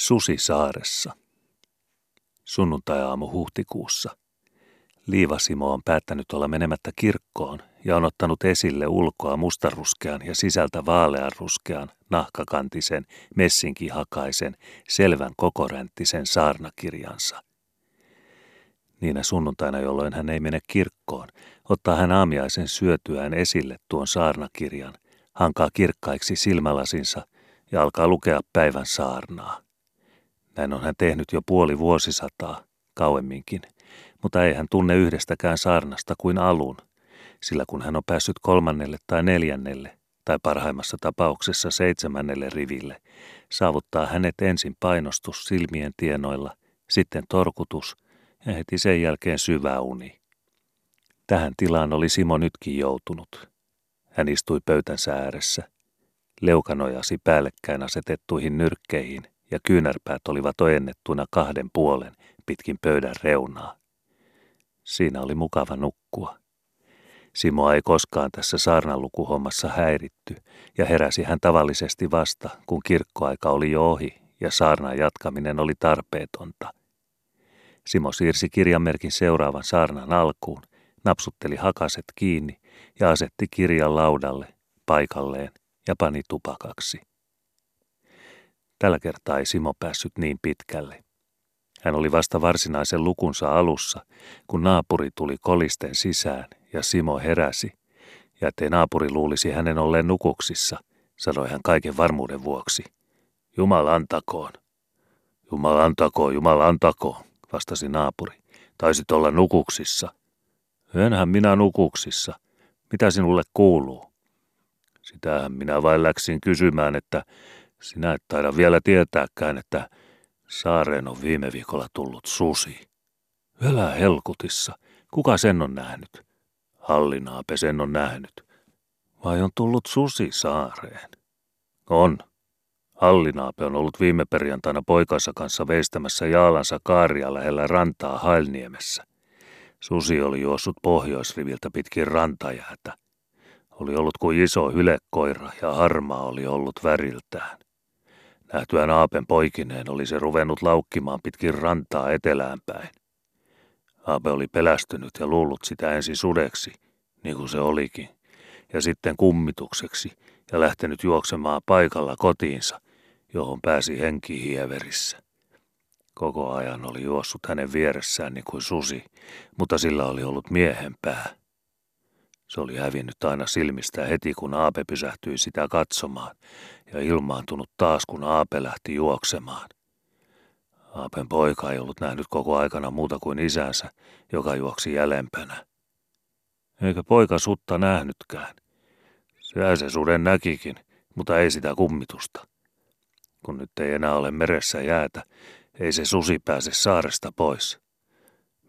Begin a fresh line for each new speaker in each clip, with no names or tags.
Susi saaressa. Sunnuntai-aamu huhtikuussa. Liivasimo on päättänyt olla menemättä kirkkoon ja on ottanut esille ulkoa mustaruskean ja sisältä vaaleanruskean, nahkakantisen, messinkihakaisen, selvän kokoränttisen saarnakirjansa. Niinä sunnuntaina, jolloin hän ei mene kirkkoon, ottaa hän aamiaisen syötyään esille tuon saarnakirjan, hankaa kirkkaiksi silmälasinsa ja alkaa lukea päivän saarnaa. Näin on hän tehnyt jo puoli vuosisataa, kauemminkin, mutta ei hän tunne yhdestäkään saarnasta kuin alun, sillä kun hän on päässyt kolmannelle tai neljännelle, tai parhaimmassa tapauksessa seitsemännelle riville, saavuttaa hänet ensin painostus silmien tienoilla, sitten torkutus ja heti sen jälkeen syvä uni. Tähän tilaan oli Simo nytkin joutunut. Hän istui pöytänsä ääressä. Leuka nojasi päällekkäin asetettuihin nyrkkeihin ja kyynärpäät olivat ojennettuina kahden puolen pitkin pöydän reunaa. Siinä oli mukava nukkua. Simo ei koskaan tässä saarnanlukuhommassa häiritty ja heräsi hän tavallisesti vasta, kun kirkkoaika oli jo ohi ja saarnan jatkaminen oli tarpeetonta. Simo siirsi kirjanmerkin seuraavan saarnan alkuun, napsutteli hakaset kiinni ja asetti kirjan laudalle, paikalleen ja pani tupakaksi. Tällä kertaa ei Simo päässyt niin pitkälle. Hän oli vasta varsinaisen lukunsa alussa, kun naapuri tuli kolisten sisään ja Simo heräsi. Ja ettei naapuri luulisi hänen olleen nukuksissa, sanoi hän kaiken varmuuden vuoksi. Jumala antakoon. Jumala antakoon, Jumala antakoon, vastasi naapuri. Taisit olla nukuksissa. Enhän minä nukuksissa. Mitä sinulle kuuluu? Sitähän minä vain läksin kysymään, että sinä et taida vielä tietääkään, että saareen on viime viikolla tullut susi. Älä helkutissa. Kuka sen on nähnyt? Hallinaape sen on nähnyt. Vai on tullut susi saareen? On. Hallinaape on ollut viime perjantaina poikansa kanssa veistämässä jaalansa kaaria lähellä rantaa Hailniemessä. Susi oli juossut pohjoisriviltä pitkin rantajäätä. Oli ollut kuin iso hylekoira ja harmaa oli ollut väriltään. Nähtyään Aapen poikineen oli se ruvennut laukkimaan pitkin rantaa etelään päin. Aape oli pelästynyt ja luullut sitä ensin sudeksi, niin kuin se olikin, ja sitten kummitukseksi ja lähtenyt juoksemaan paikalla kotiinsa, johon pääsi henki hieverissä. Koko ajan oli juossut hänen vieressään niin kuin susi, mutta sillä oli ollut miehen pää. Se oli hävinnyt aina silmistä heti, kun Aape pysähtyi sitä katsomaan, ja ilmaantunut taas, kun Aape lähti juoksemaan. Aapen poika ei ollut nähnyt koko aikana muuta kuin isänsä, joka juoksi jäljempänä. Eikä poika sutta nähnytkään. Sehän se suden näkikin, mutta ei sitä kummitusta. Kun nyt ei enää ole meressä jäätä, ei se susi pääse saaresta pois.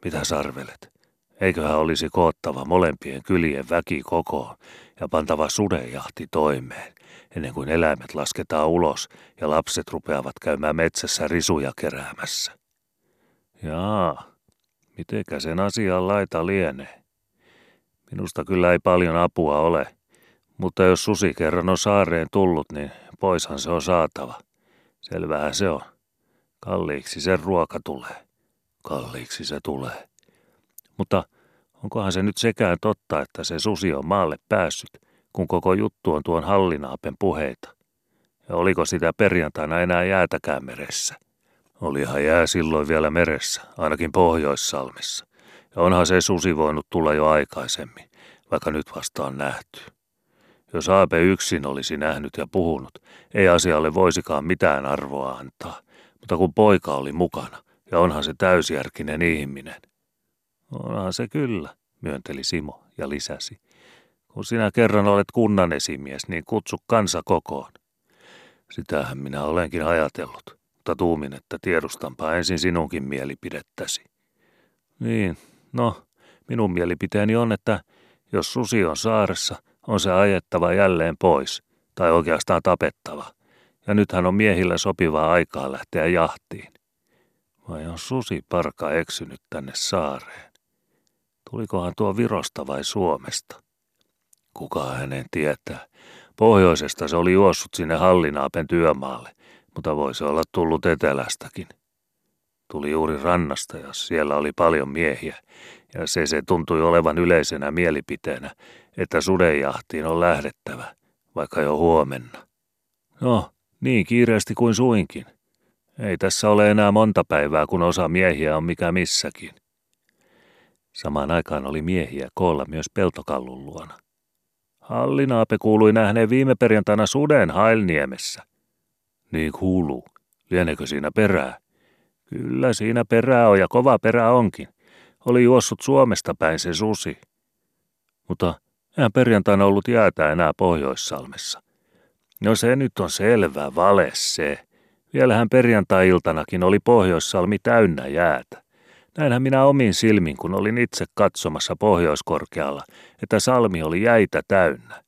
Mitä sarvelet? Eiköhän olisi koottava molempien kylien väki kokoon ja pantava sudenjahti toimeen, ennen kuin eläimet lasketaan ulos ja lapset rupeavat käymään metsässä risuja keräämässä. Jaa, mitenkä sen asian laita lienee? Minusta kyllä ei paljon apua ole, mutta jos susi kerran on saareen tullut, niin poishan se on saatava. Selvähän se on. Kalliiksi sen ruoka tulee. Kalliiksi se tulee. Mutta onkohan se nyt sekään totta, että se susi on maalle päässyt, kun koko juttu on tuon hallinaapen puheita? Ja oliko sitä perjantaina enää jäätäkään meressä? Olihan jää silloin vielä meressä, ainakin Pohjoissalmissa. Ja onhan se susi voinut tulla jo aikaisemmin, vaikka nyt vasta on nähty. Jos Aape yksin olisi nähnyt ja puhunut, ei asialle voisikaan mitään arvoa antaa. Mutta kun poika oli mukana, ja onhan se täysjärkinen ihminen, Onhan se kyllä, myönteli Simo ja lisäsi. Kun sinä kerran olet kunnan esimies, niin kutsu kansa kokoon. Sitähän minä olenkin ajatellut, mutta tuumin, että tiedustanpa ensin sinunkin mielipidettäsi. Niin, no, minun mielipiteeni on, että jos susi on saaressa, on se ajettava jälleen pois, tai oikeastaan tapettava. Ja nythän on miehillä sopivaa aikaa lähteä jahtiin. Vai on susi parka eksynyt tänne saareen? Tulikohan tuo Virosta vai Suomesta? Kuka hänen tietää? Pohjoisesta se oli juossut sinne Hallinaapen työmaalle, mutta voisi olla tullut etelästäkin. Tuli juuri rannasta ja siellä oli paljon miehiä, ja se se tuntui olevan yleisenä mielipiteenä, että sudenjahtiin on lähdettävä, vaikka jo huomenna. No, niin kiireesti kuin suinkin. Ei tässä ole enää monta päivää, kun osa miehiä on mikä missäkin. Samaan aikaan oli miehiä koolla myös peltokallun luona. Hallinaape kuului nähneen viime perjantaina suden Hailniemessä. Niin kuuluu. Lienekö siinä perää? Kyllä siinä perää on ja kova perä onkin. Oli juossut Suomesta päin se susi. Mutta eihän perjantaina ollut jäätä enää Pohjoissalmessa. No se nyt on selvä vale se. Vielähän perjantai-iltanakin oli Pohjoissalmi täynnä jäätä. Näinhän minä omin silmin, kun olin itse katsomassa Pohjoiskorkealla, että salmi oli jäitä täynnä.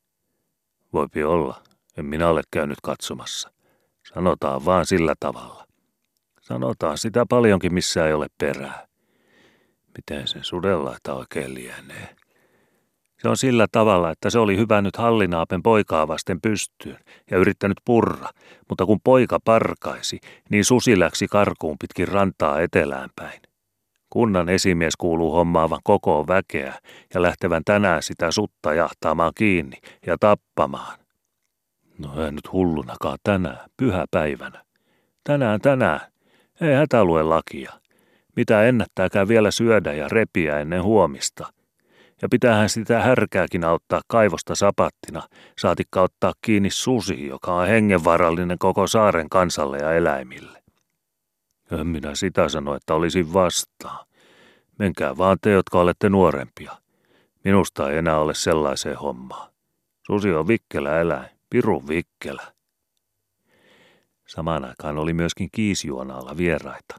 Voipi olla, en minä ole käynyt katsomassa. Sanotaan vaan sillä tavalla. Sanotaan sitä paljonkin, missä ei ole perää. Miten sen sudenlaita oikein lienee? Se on sillä tavalla, että se oli hyvä nyt hallinaapen poikaa vasten pystyyn ja yrittänyt purra, mutta kun poika parkaisi, niin susi läksi karkuun pitkin rantaa etelään päin. Kunnan esimies kuuluu hommaavan koko väkeä ja lähtevän tänään sitä sutta jahtaamaan kiinni ja tappamaan. No ei nyt hullunakaan tänään, pyhäpäivänä. Tänään, tänään. Ei hätä lue lakia. Mitä ennättääkään vielä syödä ja repiä ennen huomista. Ja pitäähän sitä härkääkin auttaa kaivosta sapattina, saatikka ottaa kiinni susi, joka on hengenvarallinen koko saaren kansalle ja eläimille. En minä sitä sano, että olisin vastaan. Menkää vaan te, jotka olette nuorempia. Minusta ei enää ole sellaiseen hommaan. Susi on vikkelä eläin, pirun vikkelä. Samaan aikaan oli myöskin kiisjuonaalla vieraita.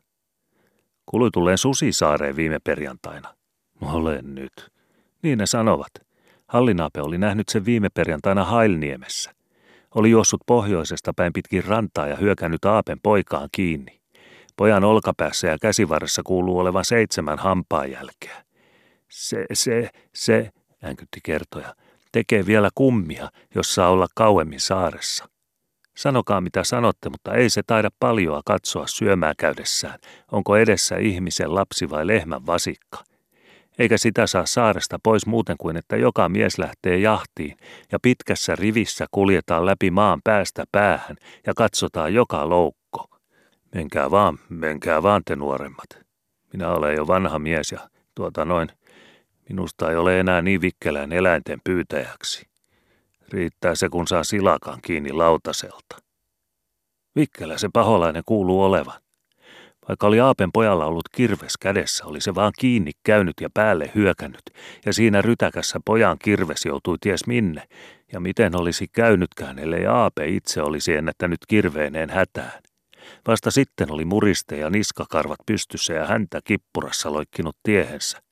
Kului tulleen Susisaareen viime perjantaina. Olen nyt. Niin ne sanovat. Hallinaape oli nähnyt sen viime perjantaina Hailniemessä. Oli juossut pohjoisesta päin pitkin rantaa ja hyökännyt Aapen poikaan kiinni. Pojan olkapäässä ja käsivarressa kuuluu olevan seitsemän hampaan jälkeä. Se, se, se, änkytti kertoja, tekee vielä kummia, jos saa olla kauemmin saaressa. Sanokaa mitä sanotte, mutta ei se taida paljoa katsoa syömää käydessään, onko edessä ihmisen lapsi vai lehmän vasikka. Eikä sitä saa saaresta pois muuten kuin, että joka mies lähtee jahtiin ja pitkässä rivissä kuljetaan läpi maan päästä päähän ja katsotaan joka loukko. Menkää vaan, menkää vaan te nuoremmat. Minä olen jo vanha mies ja tuota noin, minusta ei ole enää niin vikkelään eläinten pyytäjäksi. Riittää se, kun saa silakan kiinni lautaselta. Vikkelä se paholainen kuuluu olevan. Vaikka oli Aapen pojalla ollut kirves kädessä, oli se vaan kiinni käynyt ja päälle hyökännyt, ja siinä rytäkässä pojan kirves joutui ties minne, ja miten olisi käynytkään, ellei Aape itse olisi ennättänyt kirveeneen hätään. Vasta sitten oli muriste ja niskakarvat pystyssä ja häntä kippurassa loikkinut tiehensä.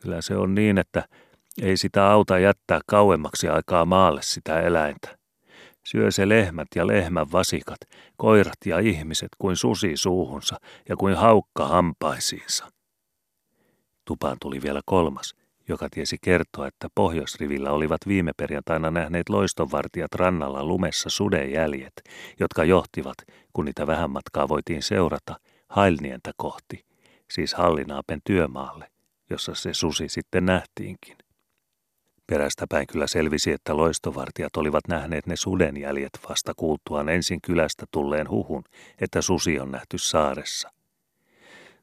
Kyllä se on niin, että ei sitä auta jättää kauemmaksi aikaa maalle sitä eläintä. Syö se lehmät ja lehmän vasikat, koirat ja ihmiset kuin susi suuhunsa ja kuin haukka hampaisiinsa. Tupaan tuli vielä kolmas, joka tiesi kertoa, että pohjoisrivillä olivat viime perjantaina nähneet loistonvartijat rannalla lumessa sudenjäljet, jotka johtivat, kun niitä vähän matkaa voitiin seurata, Hailnientä kohti, siis Hallinaapen työmaalle, jossa se susi sitten nähtiinkin. Perästäpäin kyllä selvisi, että loistovartijat olivat nähneet ne sudenjäljet vasta kuultuaan ensin kylästä tulleen huhun, että susi on nähty saaressa.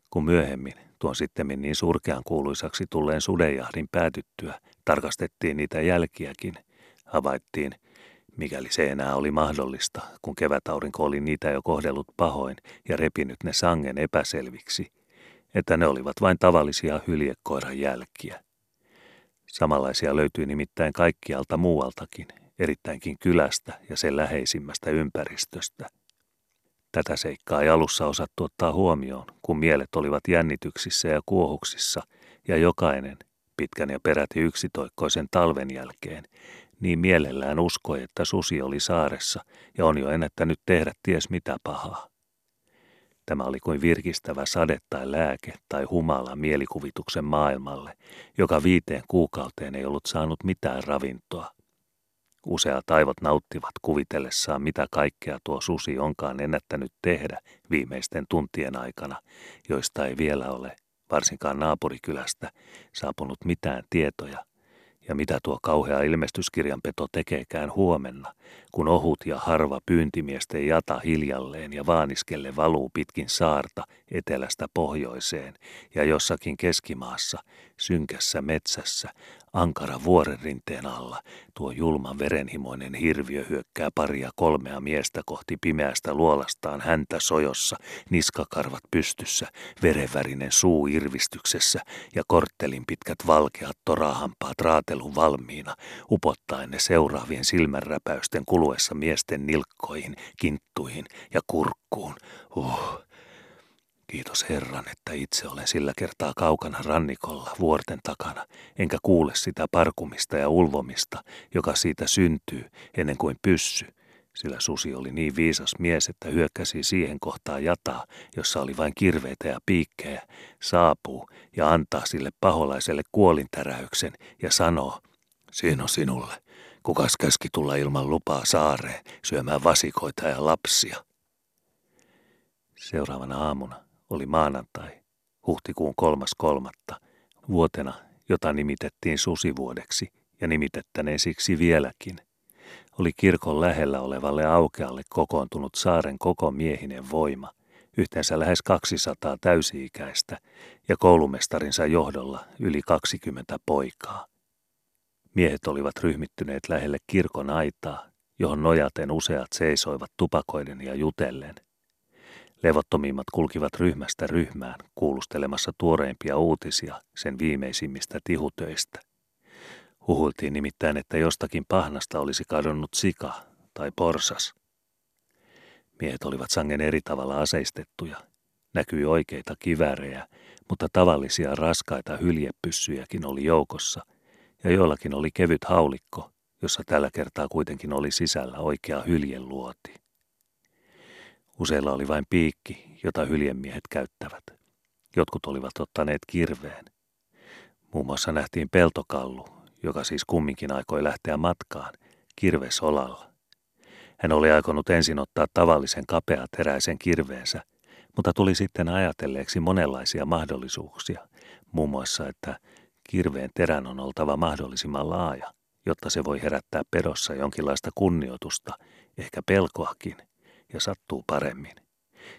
Kun myöhemmin, tuon sitten niin surkean kuuluisaksi tulleen sudenjahdin päätyttyä, tarkastettiin niitä jälkiäkin, havaittiin, mikäli se enää oli mahdollista, kun kevätaurinko oli niitä jo kohdellut pahoin ja repinyt ne sangen epäselviksi, että ne olivat vain tavallisia hyljekoiran jälkiä. Samanlaisia löytyy nimittäin kaikkialta muualtakin, erittäinkin kylästä ja sen läheisimmästä ympäristöstä. Tätä seikkaa ei alussa osattu ottaa huomioon, kun mielet olivat jännityksissä ja kuohuksissa, ja jokainen, pitkän ja peräti yksitoikkoisen talven jälkeen, niin mielellään uskoi, että susi oli saaressa ja on jo ennättänyt tehdä ties mitä pahaa. Tämä oli kuin virkistävä sade tai lääke tai humala mielikuvituksen maailmalle, joka viiteen kuukauteen ei ollut saanut mitään ravintoa. Useat aivot nauttivat kuvitellessaan, mitä kaikkea tuo susi onkaan ennättänyt tehdä viimeisten tuntien aikana, joista ei vielä ole, varsinkaan naapurikylästä, saapunut mitään tietoja – ja mitä tuo kauhea ilmestyskirjanpeto tekeekään huomenna, kun ohut ja harva pyyntimiesten jata hiljalleen ja vaaniskelle valuu pitkin saarta etelästä pohjoiseen ja jossakin keskimaassa, synkässä metsässä, ankara vuorenrinteen alla, tuo julman verenhimoinen hirviö hyökkää paria kolmea miestä kohti pimeästä luolastaan häntä sojossa, niskakarvat pystyssä, verenvärinen suu irvistyksessä ja korttelin pitkät valkeat torahampaat raatelun valmiina, upottaen ne seuraavien silmänräpäysten kuluessa miesten nilkkoihin, kinttuihin ja kurkkuun. Uh, Kiitos Herran, että itse olen sillä kertaa kaukana rannikolla, vuorten takana, enkä kuule sitä parkumista ja ulvomista, joka siitä syntyy ennen kuin pyssy, sillä susi oli niin viisas mies, että hyökkäsi siihen kohtaan jataa, jossa oli vain kirveitä ja piikkejä, saapuu ja antaa sille paholaiselle kuolintäräyksen ja sanoo, siinä on sinulle, kukas käski tulla ilman lupaa saareen syömään vasikoita ja lapsia. Seuraavana aamuna oli maanantai, huhtikuun kolmas kolmatta, vuotena, jota nimitettiin susivuodeksi ja nimitettäneen siksi vieläkin. Oli kirkon lähellä olevalle aukealle kokoontunut saaren koko miehinen voima, yhteensä lähes 200 täysi-ikäistä ja koulumestarinsa johdolla yli 20 poikaa. Miehet olivat ryhmittyneet lähelle kirkon aitaa, johon nojaten useat seisoivat tupakoiden ja jutellen. Levottomimmat kulkivat ryhmästä ryhmään kuulustelemassa tuoreimpia uutisia sen viimeisimmistä tihutöistä. Huhultiin nimittäin, että jostakin pahnasta olisi kadonnut sika tai porsas. Miehet olivat sangen eri tavalla aseistettuja. Näkyi oikeita kiväärejä, mutta tavallisia raskaita hyljepyssyjäkin oli joukossa, ja joillakin oli kevyt haulikko, jossa tällä kertaa kuitenkin oli sisällä oikea hyljeluoti. Useilla oli vain piikki, jota hyljemiehet käyttävät. Jotkut olivat ottaneet kirveen. Muun muassa nähtiin peltokallu, joka siis kumminkin aikoi lähteä matkaan, kirvesolalla. Hän oli aikonut ensin ottaa tavallisen kapeateräisen kirveensä, mutta tuli sitten ajatelleeksi monenlaisia mahdollisuuksia, muun muassa, että kirveen terän on oltava mahdollisimman laaja, jotta se voi herättää pedossa jonkinlaista kunnioitusta, ehkä pelkoakin, ja sattuu paremmin.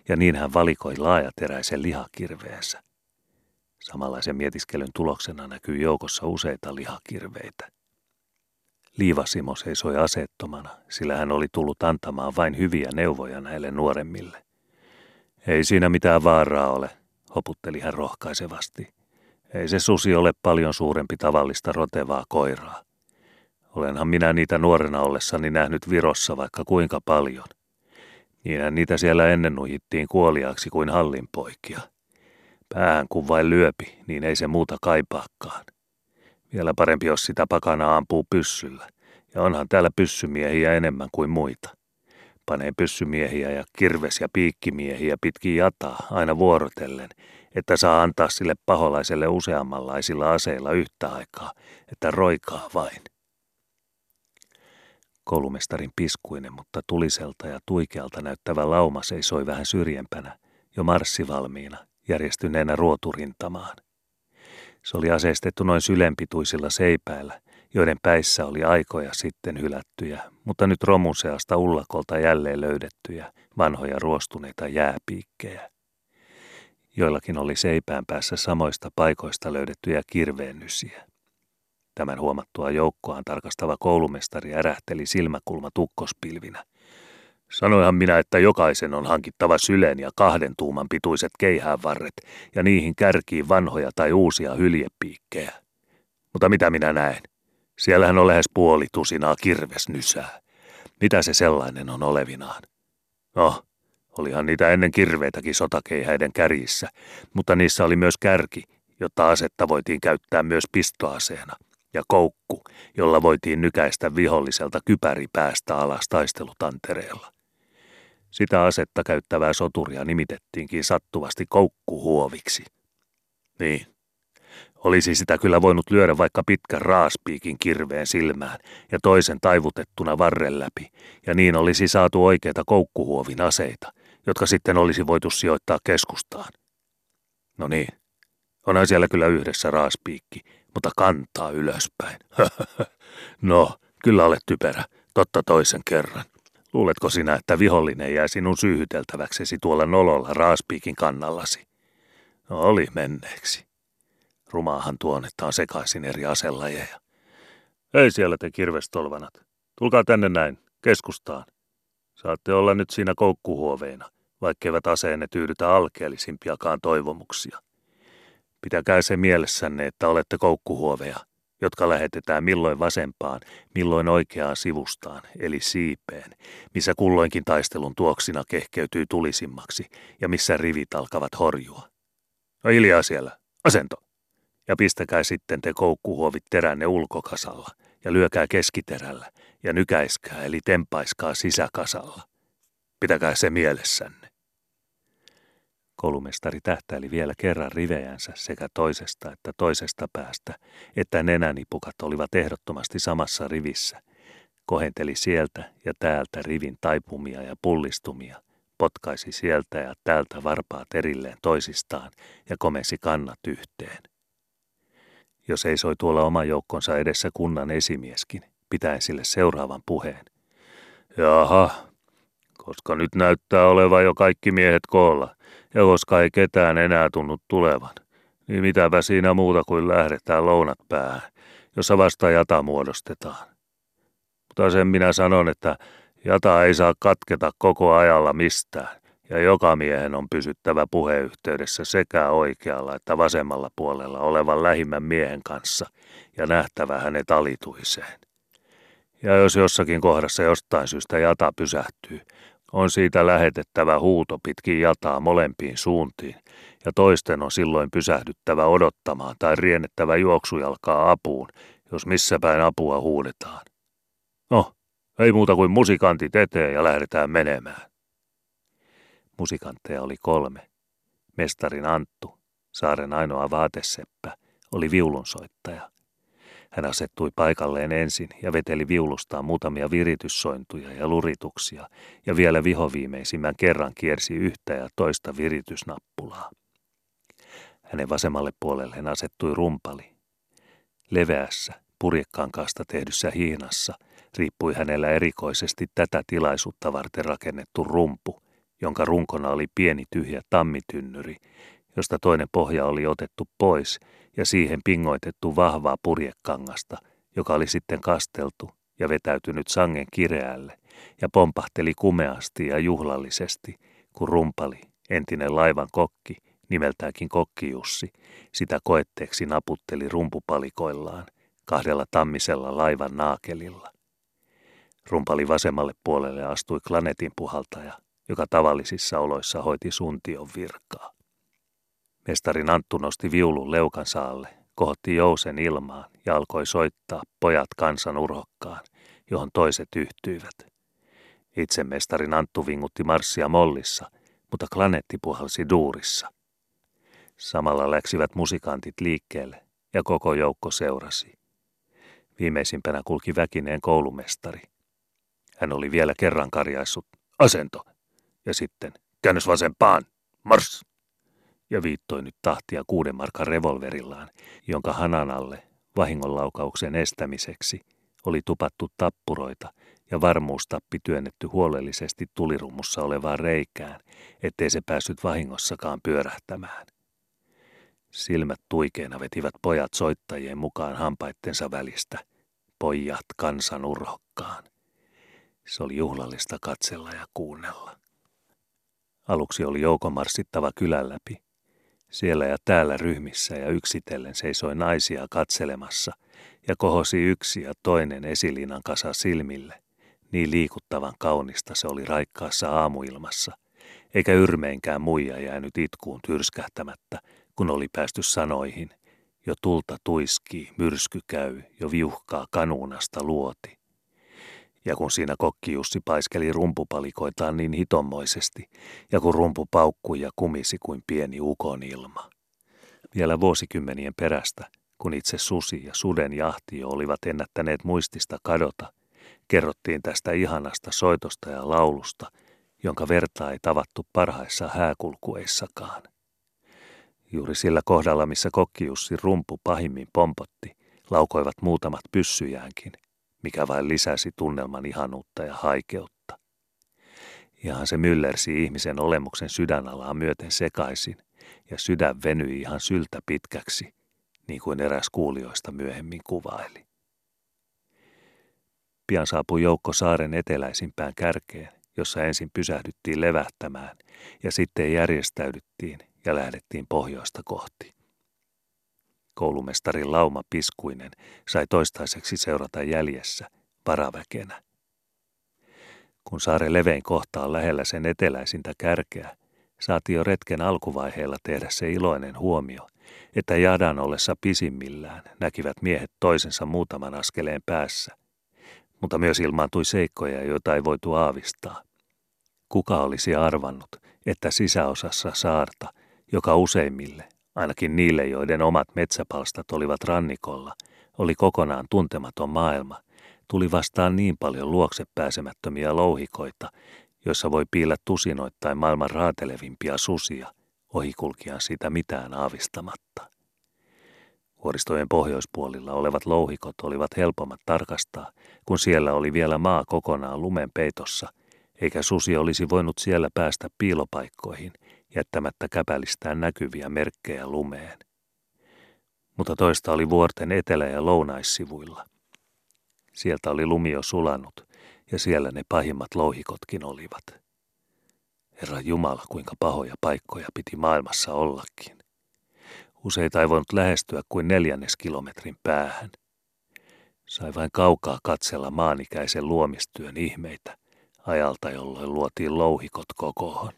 Ja niin hän valikoi laajateräisen lihakirveensä. Samanlaisen mietiskelyn tuloksena näkyy joukossa useita lihakirveitä. Liivasimo seisoi asettomana, sillä hän oli tullut antamaan vain hyviä neuvoja näille nuoremmille. Ei siinä mitään vaaraa ole, hoputteli hän rohkaisevasti. Ei se susi ole paljon suurempi tavallista rotevaa koiraa. Olenhan minä niitä nuorena ollessani nähnyt Virossa vaikka kuinka paljon. Niinhän niitä siellä ennen nuhittiin kuoliaaksi kuin hallinpoikia. Päähän kun vain lyöpi, niin ei se muuta kaipaakaan. Vielä parempi, jos sitä pakana ampuu pyssyllä. Ja onhan täällä pyssymiehiä enemmän kuin muita. Panee pyssymiehiä ja kirves- ja piikkimiehiä pitkin jataa aina vuorotellen, että saa antaa sille paholaiselle useammanlaisilla aseilla yhtä aikaa, että roikaa vain. Koulumestarin piskuinen, mutta tuliselta ja tuikealta näyttävä lauma seisoi vähän syrjempänä, jo marssivalmiina, järjestyneenä ruoturintamaan. Se oli aseistettu noin sylenpituisilla seipäillä, joiden päissä oli aikoja sitten hylättyjä, mutta nyt romun seasta ullakolta jälleen löydettyjä, vanhoja ruostuneita jääpiikkejä. Joillakin oli seipään päässä samoista paikoista löydettyjä kirveennysiä. Tämän huomattua joukkoaan tarkastava koulumestari ärähteli silmäkulma tukkospilvinä. Sanoihan minä, että jokaisen on hankittava sylen ja kahden tuuman pituiset keihäänvarret ja niihin kärkiin vanhoja tai uusia hyljepiikkejä. Mutta mitä minä näen? Siellähän on lähes puoli tusinaa kirvesnysää. Mitä se sellainen on olevinaan? No, olihan niitä ennen kirveitäkin sotakeihäiden kärjissä, mutta niissä oli myös kärki, jotta asetta voitiin käyttää myös pistoaseena – ja koukku, jolla voitiin nykäistä viholliselta kypäri päästä alas taistelutantereella. Sitä asetta käyttävää soturia nimitettiinkin sattuvasti koukkuhuoviksi. Niin, Olisi sitä kyllä voinut lyödä vaikka pitkän raaspiikin kirveen silmään ja toisen taivutettuna varren läpi, ja niin olisi saatu oikeita koukkuhuovin aseita, jotka sitten olisi voitu sijoittaa keskustaan. No niin, onhan siellä kyllä yhdessä raaspiikki, mutta kantaa ylöspäin. no, kyllä olet typerä, totta toisen kerran. Luuletko sinä, että vihollinen jää sinun syyhyteltäväksesi tuolla nololla raaspiikin kannallasi? No oli menneeksi. Rumaahan tuonnetaan sekaisin eri aselajeja. Ei siellä te kirvestolvanat. Tulkaa tänne näin, keskustaan. Saatte olla nyt siinä koukkuhuoveina, vaikkeivät aseenne tyydytä alkeellisimpiakaan toivomuksia. Pitäkää se mielessänne, että olette koukkuhuoveja, jotka lähetetään milloin vasempaan, milloin oikeaan sivustaan, eli siipeen, missä kulloinkin taistelun tuoksina kehkeytyy tulisimmaksi ja missä rivit alkavat horjua. No hiljaa siellä, asento! Ja pistäkää sitten te koukkuhuovit teränne ulkokasalla ja lyökää keskiterällä ja nykäiskää eli tempaiskaa sisäkasalla. Pitäkää se mielessänne. Koulumestari tähtäili vielä kerran rivejänsä sekä toisesta että toisesta päästä, että nenänipukat olivat ehdottomasti samassa rivissä. Kohenteli sieltä ja täältä rivin taipumia ja pullistumia, potkaisi sieltä ja täältä varpaat erilleen toisistaan ja komesi kannat yhteen. Jo seisoi tuolla oma joukkonsa edessä kunnan esimieskin, pitäen sille seuraavan puheen. Jaha, koska nyt näyttää olevan jo kaikki miehet koolla, ja koska ei ketään enää tunnu tulevan, niin mitäpä siinä muuta kuin lähdetään lounat päähän, jossa vasta jata muodostetaan. Mutta sen minä sanon, että jata ei saa katketa koko ajalla mistään, ja joka miehen on pysyttävä puheyhteydessä sekä oikealla että vasemmalla puolella olevan lähimmän miehen kanssa ja nähtävä hänet alituiseen. Ja jos jossakin kohdassa jostain syystä jata pysähtyy, on siitä lähetettävä huuto pitkin jataa molempiin suuntiin, ja toisten on silloin pysähdyttävä odottamaan tai riennettävä juoksujalkaa apuun, jos missä päin apua huudetaan. No, ei muuta kuin musikantit eteen ja lähdetään menemään. Musikantteja oli kolme. Mestarin Anttu, saaren ainoa vaateseppä, oli viulunsoittaja. Hän asettui paikalleen ensin ja veteli viulustaan muutamia virityssointuja ja lurituksia ja vielä vihoviimeisimmän kerran kiersi yhtä ja toista viritysnappulaa. Hänen vasemmalle puolelleen asettui rumpali. Leveässä, purjekkankaasta tehdyssä hihnassa riippui hänellä erikoisesti tätä tilaisuutta varten rakennettu rumpu, jonka runkona oli pieni tyhjä tammitynnyri, josta toinen pohja oli otettu pois ja siihen pingoitettu vahvaa purjekangasta, joka oli sitten kasteltu ja vetäytynyt sangen kireälle ja pompahteli kumeasti ja juhlallisesti, kun rumpali, entinen laivan kokki, nimeltäänkin kokkijussi, sitä koetteeksi naputteli rumpupalikoillaan kahdella tammisella laivan naakelilla. Rumpali vasemmalle puolelle astui klanetin puhaltaja, joka tavallisissa oloissa hoiti suntion virkaa. Mestari Nanttu nosti viulun leukansa alle, kohotti jousen ilmaan ja alkoi soittaa pojat kansan urhokkaan, johon toiset yhtyivät. Itse mestari Nanttu vingutti marssia mollissa, mutta klanetti puhalsi duurissa. Samalla läksivät musikantit liikkeelle ja koko joukko seurasi. Viimeisimpänä kulki väkineen koulumestari. Hän oli vielä kerran karjaissut asento ja sitten käännös vasempaan, mars! Ja viittoi nyt tahtia kuuden markan revolverillaan, jonka hanan alle vahingonlaukauksen estämiseksi oli tupattu tappuroita ja varmuustappi työnnetty huolellisesti tulirummussa olevaan reikään, ettei se päässyt vahingossakaan pyörähtämään. Silmät tuikeena vetivät pojat soittajien mukaan hampaittensa välistä. Pojat kansan urhokkaan. Se oli juhlallista katsella ja kuunnella. Aluksi oli joukomarssittava kylän läpi. Siellä ja täällä ryhmissä ja yksitellen seisoi naisia katselemassa ja kohosi yksi ja toinen esilinan kasa silmille. Niin liikuttavan kaunista se oli raikkaassa aamuilmassa, eikä yrmeinkään muija jäänyt itkuun tyrskähtämättä, kun oli päästy sanoihin. Jo tulta tuiskii, myrsky käy, jo viuhkaa kanuunasta luoti. Ja kun siinä kokki Jussi paiskeli rumpupalikoitaan niin hitommoisesti, ja kun rumpu paukkui ja kumisi kuin pieni ukon ilma. Vielä vuosikymmenien perästä kun itse susi ja suden jahti jo olivat ennättäneet muistista kadota, kerrottiin tästä ihanasta soitosta ja laulusta, jonka verta ei tavattu parhaissa hääkulkueissakaan. Juuri sillä kohdalla, missä kokkiussi rumpu pahimmin pompotti, laukoivat muutamat pyssyjäänkin, mikä vain lisäsi tunnelman ihanuutta ja haikeutta. Ihan se myllersi ihmisen olemuksen sydänalaa myöten sekaisin, ja sydän venyi ihan syltä pitkäksi, niin kuin eräs kuulijoista myöhemmin kuvaili. Pian saapui joukko saaren eteläisimpään kärkeen, jossa ensin pysähdyttiin levähtämään ja sitten järjestäydyttiin ja lähdettiin pohjoista kohti. Koulumestarin Lauma Piskuinen sai toistaiseksi seurata jäljessä varaväkenä. Kun saaren levein kohta on lähellä sen eteläisintä kärkeä, saatiin jo retken alkuvaiheella tehdä se iloinen huomio, että jadan ollessa pisimmillään näkivät miehet toisensa muutaman askeleen päässä. Mutta myös ilmaantui seikkoja, joita ei voitu aavistaa. Kuka olisi arvannut, että sisäosassa saarta, joka useimmille, ainakin niille, joiden omat metsäpalstat olivat rannikolla, oli kokonaan tuntematon maailma, tuli vastaan niin paljon luokse pääsemättömiä louhikoita, joissa voi piillä tusinoittain maailman raatelevimpia susia, ohikulkijan sitä mitään aavistamatta. Vuoristojen pohjoispuolilla olevat louhikot olivat helpommat tarkastaa, kun siellä oli vielä maa kokonaan lumen peitossa, eikä susi olisi voinut siellä päästä piilopaikkoihin jättämättä käpälistään näkyviä merkkejä lumeen. Mutta toista oli vuorten etelä- ja lounaissivuilla. Sieltä oli lumi jo sulanut, ja siellä ne pahimmat louhikotkin olivat. Herra Jumala, kuinka pahoja paikkoja piti maailmassa ollakin. Useita ei voinut lähestyä kuin neljännes kilometrin päähän. Sai vain kaukaa katsella maanikäisen luomistyön ihmeitä ajalta, jolloin luotiin louhikot kokoon.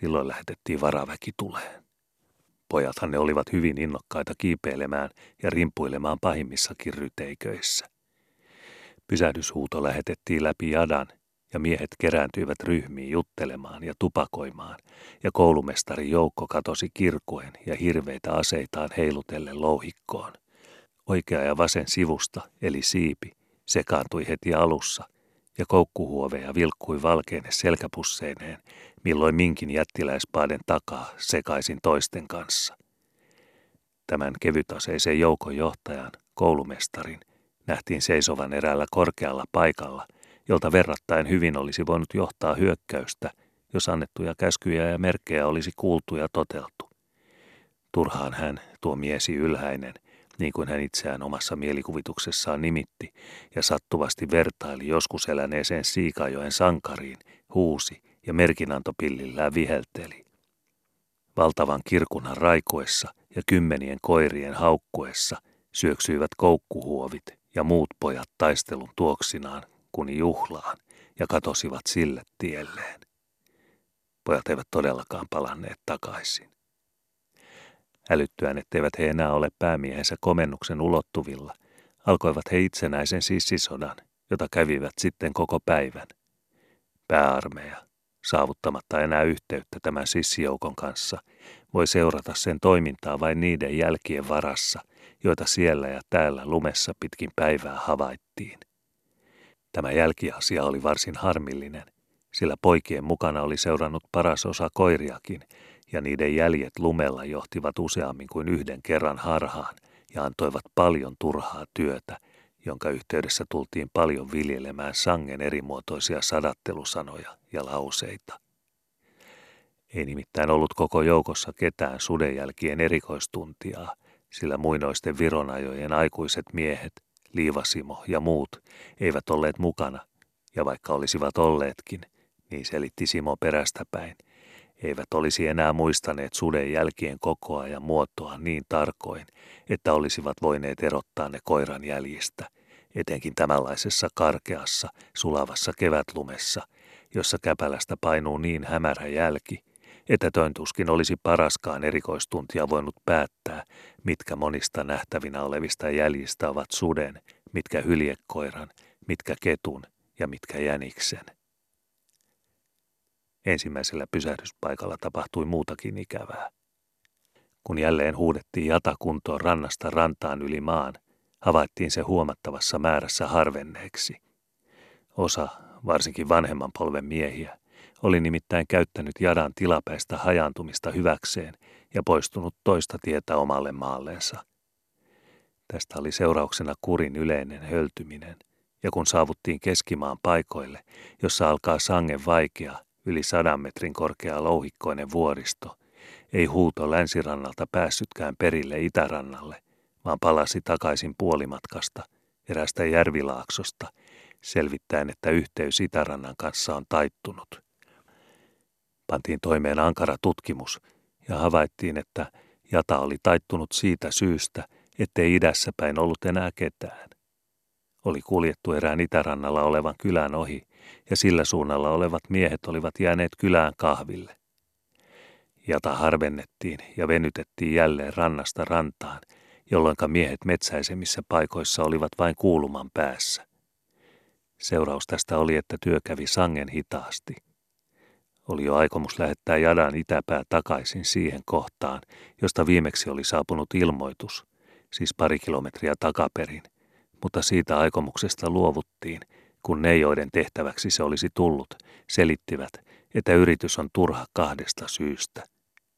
Silloin lähetettiin varaväki tuleen. Pojathan ne olivat hyvin innokkaita kiipeilemään ja rimpuilemaan pahimmissakin ryteiköissä. Pysähdyshuuto lähetettiin läpi jadan ja miehet kerääntyivät ryhmiin juttelemaan ja tupakoimaan, ja koulumestari joukko katosi kirkuen ja hirveitä aseitaan heilutellen louhikkoon. Oikea ja vasen sivusta, eli siipi, sekaantui heti alussa, koukkuhuoveja vilkkui valkeine selkäpusseineen, milloin minkin jättiläispaaden takaa sekaisin toisten kanssa. Tämän kevytaseisen joukon johtajan, koulumestarin, nähtiin seisovan eräällä korkealla paikalla, jolta verrattain hyvin olisi voinut johtaa hyökkäystä, jos annettuja käskyjä ja merkkejä olisi kuultu ja toteltu. Turhaan hän, tuo miesi ylhäinen, niin kuin hän itseään omassa mielikuvituksessaan nimitti, ja sattuvasti vertaili joskus eläneeseen Siikajoen sankariin, huusi ja merkinantopillillään vihelteli. Valtavan kirkunan raikoessa ja kymmenien koirien haukkuessa syöksyivät koukkuhuovit ja muut pojat taistelun tuoksinaan kuni juhlaan ja katosivat sille tielleen. Pojat eivät todellakaan palanneet takaisin. Älyttyään, etteivät he enää ole päämiehensä komennuksen ulottuvilla, alkoivat he itsenäisen sissisodan, jota kävivät sitten koko päivän. Pääarmeja, saavuttamatta enää yhteyttä tämän sissijoukon kanssa, voi seurata sen toimintaa vain niiden jälkien varassa, joita siellä ja täällä lumessa pitkin päivää havaittiin. Tämä jälkiasia oli varsin harmillinen, sillä poikien mukana oli seurannut paras osa koiriakin, ja niiden jäljet lumella johtivat useammin kuin yhden kerran harhaan ja antoivat paljon turhaa työtä, jonka yhteydessä tultiin paljon viljelemään sangen erimuotoisia sadattelusanoja ja lauseita. Ei nimittäin ollut koko joukossa ketään sudenjälkien erikoistuntiaa, sillä muinoisten vironajojen aikuiset miehet, Liivasimo ja muut, eivät olleet mukana, ja vaikka olisivat olleetkin, niin selitti Simo perästä päin, eivät olisi enää muistaneet suden jälkien kokoa ja muotoa niin tarkoin, että olisivat voineet erottaa ne koiran jäljistä, etenkin tämänlaisessa karkeassa, sulavassa kevätlumessa, jossa käpälästä painuu niin hämärä jälki, että töntuskin olisi paraskaan erikoistuntia voinut päättää, mitkä monista nähtävinä olevista jäljistä ovat suden, mitkä hyljekoiran, mitkä ketun ja mitkä jäniksen. Ensimmäisellä pysähdyspaikalla tapahtui muutakin ikävää. Kun jälleen huudettiin jata kuntoon rannasta rantaan yli maan, havaittiin se huomattavassa määrässä harvenneeksi. Osa, varsinkin vanhemman polven miehiä, oli nimittäin käyttänyt jadan tilapäistä hajaantumista hyväkseen ja poistunut toista tietä omalle maalleensa. Tästä oli seurauksena kurin yleinen höltyminen, ja kun saavuttiin keskimaan paikoille, jossa alkaa sangen vaikea, yli sadan metrin korkea louhikkoinen vuoristo, ei huuto länsirannalta päässytkään perille itärannalle, vaan palasi takaisin puolimatkasta erästä järvilaaksosta, selvittäen, että yhteys itärannan kanssa on taittunut. Pantiin toimeen ankara tutkimus ja havaittiin, että jata oli taittunut siitä syystä, ettei idässä päin ollut enää ketään. Oli kuljettu erään itärannalla olevan kylän ohi, ja sillä suunnalla olevat miehet olivat jääneet kylään kahville. Jata harvennettiin ja venytettiin jälleen rannasta rantaan, jolloinka miehet metsäisemmissä paikoissa olivat vain kuuluman päässä. Seuraus tästä oli, että työ kävi sangen hitaasti. Oli jo aikomus lähettää jadan itäpää takaisin siihen kohtaan, josta viimeksi oli saapunut ilmoitus, siis pari kilometriä takaperin, mutta siitä aikomuksesta luovuttiin, kun ne, joiden tehtäväksi se olisi tullut, selittivät, että yritys on turha kahdesta syystä.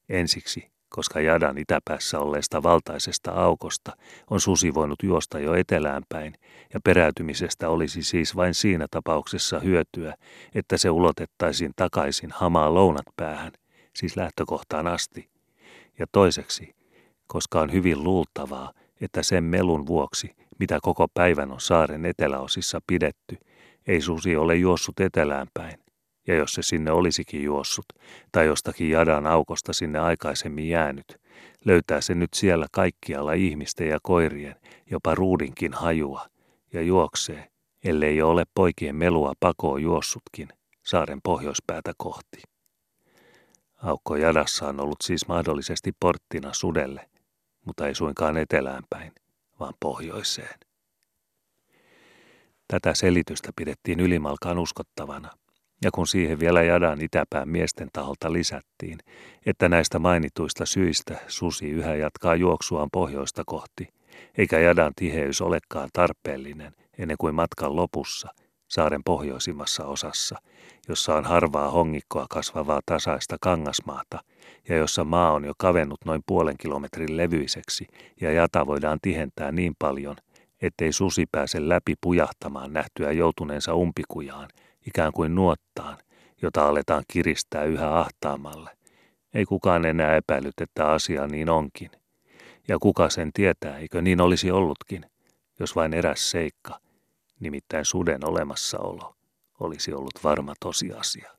Ensiksi, koska jadan itäpäässä olleesta valtaisesta aukosta on susi voinut juosta jo etelään päin, ja peräytymisestä olisi siis vain siinä tapauksessa hyötyä, että se ulotettaisiin takaisin hamaa lounat päähän, siis lähtökohtaan asti. Ja toiseksi, koska on hyvin luultavaa, että sen melun vuoksi, mitä koko päivän on saaren eteläosissa pidetty, ei susi ole juossut etelään päin. Ja jos se sinne olisikin juossut, tai jostakin jadan aukosta sinne aikaisemmin jäänyt, löytää se nyt siellä kaikkialla ihmisten ja koirien, jopa ruudinkin hajua, ja juoksee, ellei ole poikien melua pakoon juossutkin, saaren pohjoispäätä kohti. Aukko jadassa on ollut siis mahdollisesti porttina sudelle, mutta ei suinkaan etelään päin, vaan pohjoiseen. Tätä selitystä pidettiin ylimalkaan uskottavana, ja kun siihen vielä jadan itäpään miesten taholta lisättiin, että näistä mainituista syistä susi yhä jatkaa juoksuaan pohjoista kohti, eikä jadan tiheys olekaan tarpeellinen ennen kuin matkan lopussa, saaren pohjoisimmassa osassa, jossa on harvaa hongikkoa kasvavaa tasaista kangasmaata ja jossa maa on jo kavennut noin puolen kilometrin levyiseksi ja jata voidaan tihentää niin paljon, ettei susi pääse läpi pujahtamaan nähtyä joutuneensa umpikujaan, ikään kuin nuottaan, jota aletaan kiristää yhä ahtaamalle. Ei kukaan enää epäilyt, että asia niin onkin. Ja kuka sen tietää, eikö niin olisi ollutkin, jos vain eräs seikka, nimittäin suden olemassaolo, olisi ollut varma tosiasia.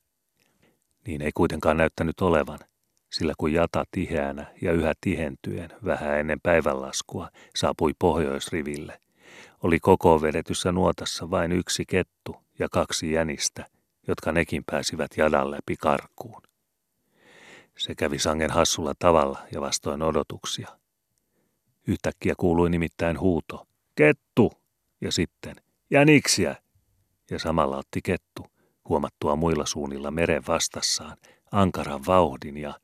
Niin ei kuitenkaan näyttänyt olevan, sillä kun jata tiheänä ja yhä tihentyen vähän ennen päivänlaskua saapui pohjoisriville, oli koko vedetyssä nuotassa vain yksi kettu ja kaksi jänistä, jotka nekin pääsivät jadan läpi karkuun. Se kävi sangen hassulla tavalla ja vastoin odotuksia. Yhtäkkiä kuului nimittäin huuto, kettu, ja sitten, jäniksiä, ja samalla otti kettu, huomattua muilla suunnilla meren vastassaan, ankaran vauhdin ja,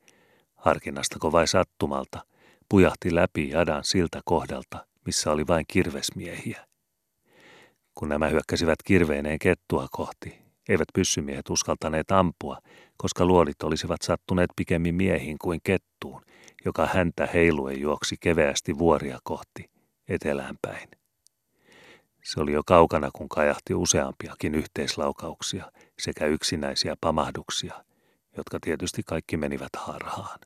harkinnastako vai sattumalta, pujahti läpi jadan siltä kohdalta, missä oli vain kirvesmiehiä. Kun nämä hyökkäsivät kirveineen kettua kohti, eivät pyssymiehet uskaltaneet ampua, koska luodit olisivat sattuneet pikemmin miehiin kuin kettuun, joka häntä heiluen juoksi keveästi vuoria kohti, etelään päin. Se oli jo kaukana, kun kajahti useampiakin yhteislaukauksia sekä yksinäisiä pamahduksia, jotka tietysti kaikki menivät harhaan.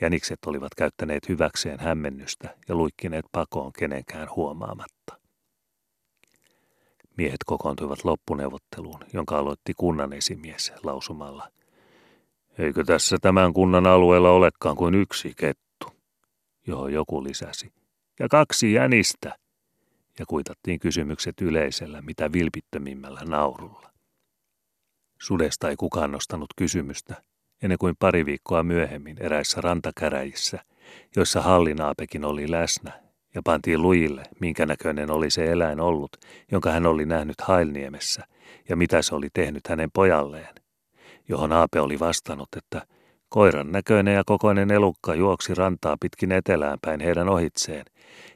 Jänikset olivat käyttäneet hyväkseen hämmennystä ja luikkineet pakoon kenenkään huomaamatta. Miehet kokoontuivat loppuneuvotteluun, jonka aloitti kunnan esimies lausumalla. Eikö tässä tämän kunnan alueella olekaan kuin yksi kettu, johon joku lisäsi. Ja kaksi jänistä. Ja kuitattiin kysymykset yleisellä mitä vilpittömimmällä naurulla. Sudesta ei kukaan nostanut kysymystä, ennen kuin pari viikkoa myöhemmin eräissä rantakäräjissä, joissa hallinaapekin oli läsnä ja pantiin lujille, minkä näköinen oli se eläin ollut, jonka hän oli nähnyt Hailniemessä, ja mitä se oli tehnyt hänen pojalleen, johon Aape oli vastannut, että Koiran näköinen ja kokoinen elukka juoksi rantaa pitkin etelään päin heidän ohitseen,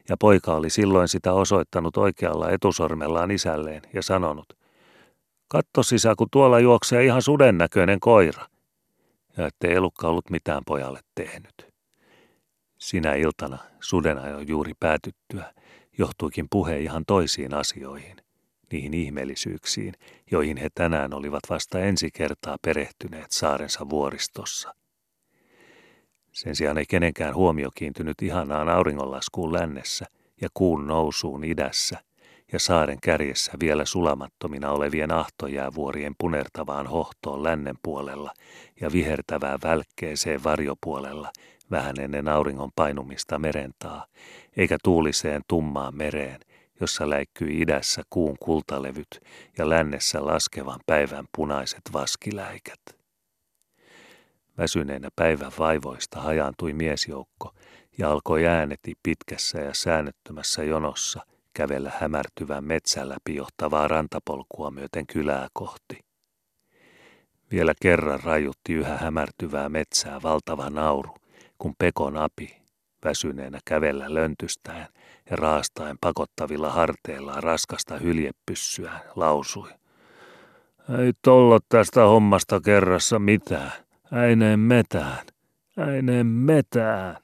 ja poika oli silloin sitä osoittanut oikealla etusormellaan isälleen ja sanonut, Katto sisä, kun tuolla juoksee ihan suden näköinen koira. Ja ettei elukka ollut mitään pojalle tehnyt. Sinä iltana sudenajon juuri päätyttyä johtuikin puhe ihan toisiin asioihin, niihin ihmeellisyyksiin, joihin he tänään olivat vasta ensi kertaa perehtyneet saarensa vuoristossa. Sen sijaan ei kenenkään huomio kiintynyt ihanaan auringonlaskuun lännessä ja kuun nousuun idässä ja saaren kärjessä vielä sulamattomina olevien ahtojäävuorien punertavaan hohtoon lännen puolella ja vihertävää välkkeeseen varjopuolella vähän ennen auringon painumista merentaa, eikä tuuliseen tummaan mereen, jossa läikkyi idässä kuun kultalevyt ja lännessä laskevan päivän punaiset vaskiläikät. Väsyneenä päivän vaivoista hajaantui miesjoukko ja alkoi ääneti pitkässä ja säännöttömässä jonossa kävellä hämärtyvän metsän läpi johtavaa rantapolkua myöten kylää kohti. Vielä kerran rajutti yhä hämärtyvää metsää valtava nauru, kun Pekon api, väsyneenä kävellä löntystäen ja raastaen pakottavilla harteillaan raskasta hyljepyssyään, lausui. Ei tolla tästä hommasta kerrassa mitään. Eine Metan. Eine Metan.